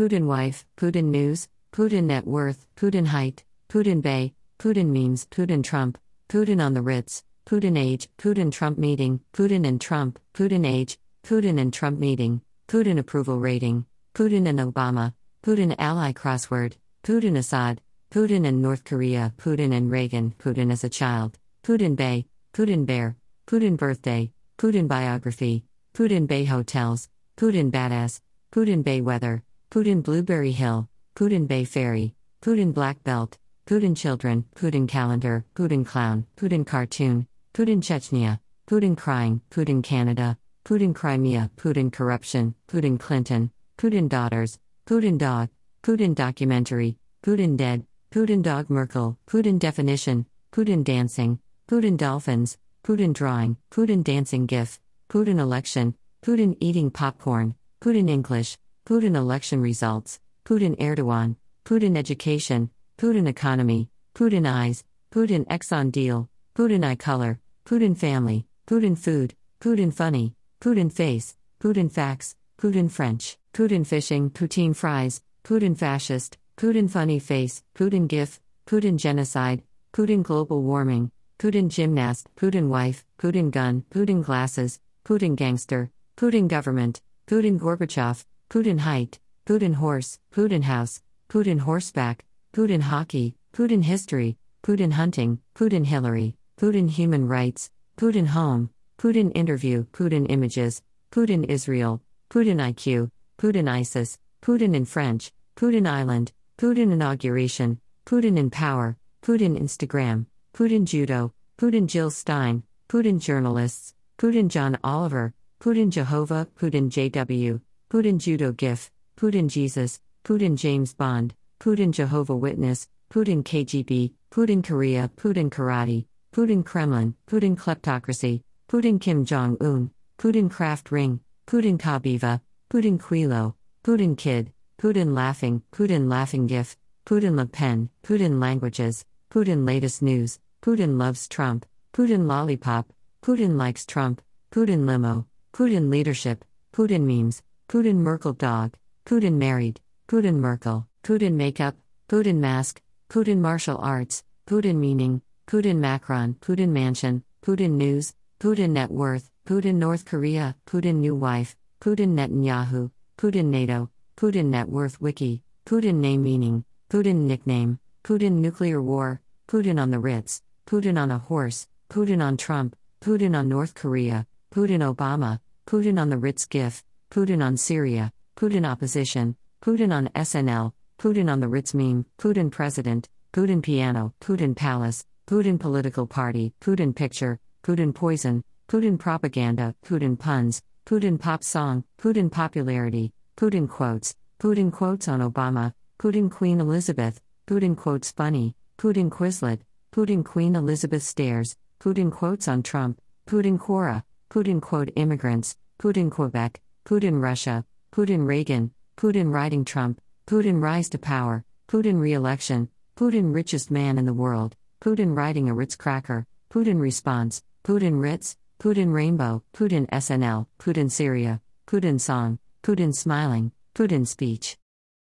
Putin wife, Putin news, Putin net worth, Putin height, Putin bay, Putin memes, Putin Trump, Putin on the Ritz, Putin age, Putin Trump meeting, Putin and Trump, Putin age, Putin and Trump meeting, Putin approval rating, Putin and Obama, Putin ally crossword, Putin Assad, Putin and North Korea, Putin and Reagan, Putin as a child, Putin Bay, Putin Bear, Putin birthday, Putin biography, Putin Bay hotels, Putin badass, Putin Bay weather, Putin Blueberry Hill, Putin Bay ferry, Putin black belt, Putin children, Putin calendar, Putin clown, Putin cartoon, Putin Chechnya, Putin crying, Putin Canada, Putin Crimea, Putin corruption, Putin Clinton, Putin daughters, Putin dog, Putin documentary, Putin dead, Putin dog Merkel, Putin definition, Putin dancing, Putin dolphins, Putin drawing, Putin dancing gif, Putin election, Putin eating popcorn, Putin English, Putin election results, Putin Erdogan, Putin education, Putin economy, Putin eyes, Putin Exxon deal, Putin eye color, Putin family, Putin food, Putin funny, Putin face, Putin facts, Putin French, Putin fishing, Putin fries, Putin fascist, Putin funny face, Putin gif, Putin genocide, Putin global warming, Putin gymnast, Putin wife, Putin gun, Putin glasses, Putin gangster, Putin government, Putin Gorbachev, Putin height, Putin horse, Putin house, Putin horseback, Putin hockey, Putin history, Putin hunting, Putin Hillary, Putin human rights, Putin home, Putin interview, Putin images, Putin Israel, Putin IQ, Putin ISIS, Putin in French, Putin Island, Putin inauguration, Putin in power, Putin Instagram, Putin judo, Putin Jill Stein, Putin journalists, Putin John Oliver, Putin Jehovah, Putin JW, Putin judo gif, Putin Jesus, Putin James Bond, Putin Jehovah Witness, Putin KGB, Putin Korea, Putin Karate, Putin Kremlin, Putin kleptocracy, Putin Kim Jong Un, Putin Kraft Ring, Putin Kabaeva, Putin Quilo, Putin Kid, Putin laughing, Putin laughing gif, Putin Le Pen, Putin languages, Putin latest news, Putin loves Trump, Putin lollipop, Putin likes Trump, Putin limo, Putin leadership, Putin memes, Putin Merkel dog, Putin married, Putin Merkel, Putin makeup, Putin mask, Putin martial arts, Putin meaning, Putin Macron, Putin mansion, Putin news, Putin net worth, Putin North Korea, Putin new wife, Putin Netanyahu, Putin NATO, Putin net worth wiki, Putin name meaning, Putin nickname, Putin nuclear war, Putin on the Ritz, Putin on a horse, Putin on Trump, Putin on North Korea, Putin Obama, Putin on the Ritz GIF, Putin on Syria, Putin opposition, Putin on SNL, Putin on the Ritz meme, Putin president, Putin piano, Putin palace, Putin political party, Putin picture, Putin poison, Putin propaganda, Putin puns, Putin pop song, Putin popularity, Putin quotes, Putin quotes on Obama, Putin Queen Elizabeth, Putin quotes funny, Putin Quizlet, Putin Queen Elizabeth stairs, Putin quotes on Trump, Putin Quora, Putin quote immigrants, Putin Quebec, Putin Russia, Putin Reagan, Putin riding Trump, Putin rise to power, Putin re election, Putin richest man in the world, Putin riding a Ritz cracker, Putin response, Putin Ritz, Putin rainbow, Putin SNL, Putin Syria, Putin song, Putin smiling, Putin speech.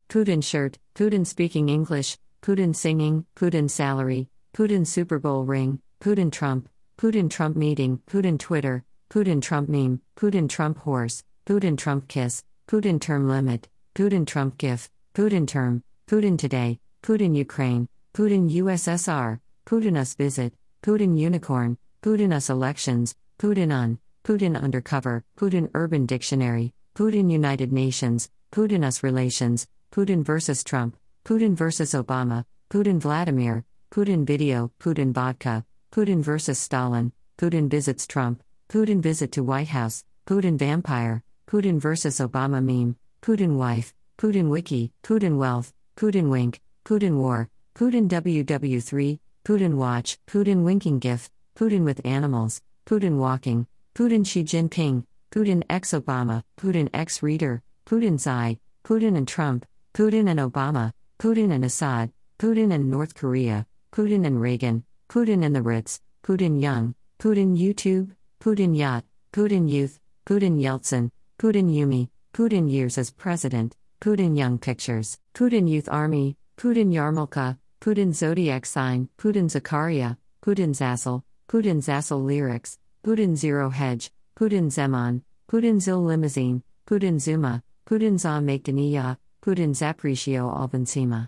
Putin shirt, Putin speaking English, Putin singing, Putin salary, Putin Super Bowl ring, Putin Trump, Putin Trump meeting, Putin Twitter, Putin Trump meme, Putin Trump horse, Putin Trump kiss, Putin term limit, Putin Trump gif, Putin term, Putin today, Putin Ukraine, Putin USSR, Putin us visit, Putin unicorn, Putin us elections, Putin on, Putin undercover, Putin urban dictionary, Putin United Nations, Putin US relations, Putin versus Trump, Putin versus Obama, Putin Vladimir, Putin video, Putin vodka, Putin versus Stalin, Putin visits Trump, Putin visit to White House, Putin vampire, Putin versus Obama meme, Putin wife, Putin wiki, Putin wealth, Putin wink, Putin war, Putin WW3, Putin watch, Putin winking gif, Putin with animals, Putin walking, Putin Xi Jinping, Putin ex Obama, Putin ex reader, Putin Xi, Putin and Trump, Putin and Obama, Putin and Assad, Putin and North Korea, Putin and Reagan, Putin and the Ritz, Putin Young, Putin YouTube, Putin Yacht, Putin Youth, Putin Yeltsin, Putin Yumi, Putin Years as President, Putin Young Pictures, Putin Youth Army, Putin Yarmulka, Putin Zodiac Sign, Putin Zakaria, Putin Zassel, Putin Zassel Lyrics, Putin Zero Hedge, Putin Zeman, Putin Zil Limousine, Putin Zuma, Putin Za Makedania, Putin Zapricio Albansima.